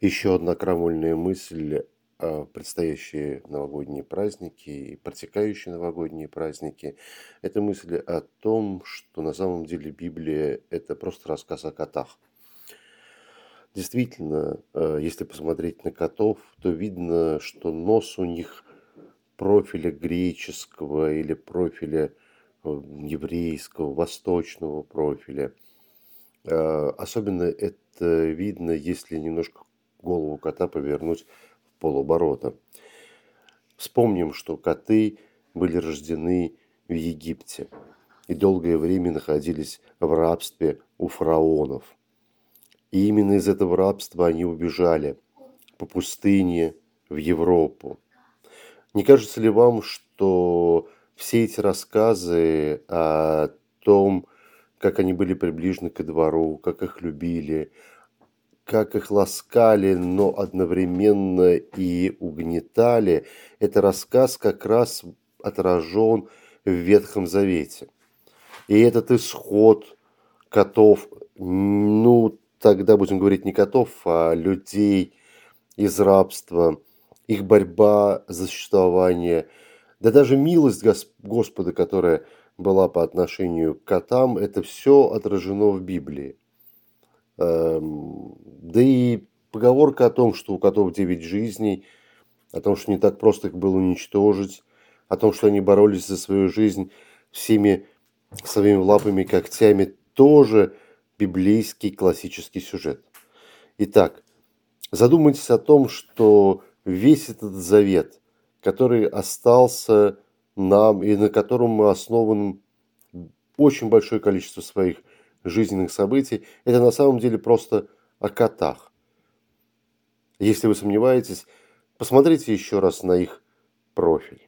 Еще одна крамольная мысль о предстоящие новогодние праздники и протекающие новогодние праздники. Это мысль о том, что на самом деле Библия – это просто рассказ о котах. Действительно, э, если посмотреть на котов, то видно, что нос у них профиля греческого или профиля э, еврейского, восточного профиля. Э, особенно это видно, если немножко голову кота повернуть в полоборота. Вспомним, что коты были рождены в Египте и долгое время находились в рабстве у фараонов. И именно из этого рабства они убежали по пустыне в Европу. Не кажется ли вам, что все эти рассказы о том, как они были приближены ко двору, как их любили, как их ласкали, но одновременно и угнетали, это рассказ как раз отражен в Ветхом Завете. И этот исход котов, ну, тогда будем говорить не котов, а людей из рабства, их борьба за существование, да даже милость Господа, которая была по отношению к котам, это все отражено в Библии. Эм, да и поговорка о том, что у котов 9 жизней, о том, что не так просто их было уничтожить, о том, что они боролись за свою жизнь всеми своими лапами, когтями, тоже библейский классический сюжет. Итак, задумайтесь о том, что весь этот завет, который остался нам и на котором мы основаны очень большое количество своих жизненных событий, это на самом деле просто о котах. Если вы сомневаетесь, посмотрите еще раз на их профиль.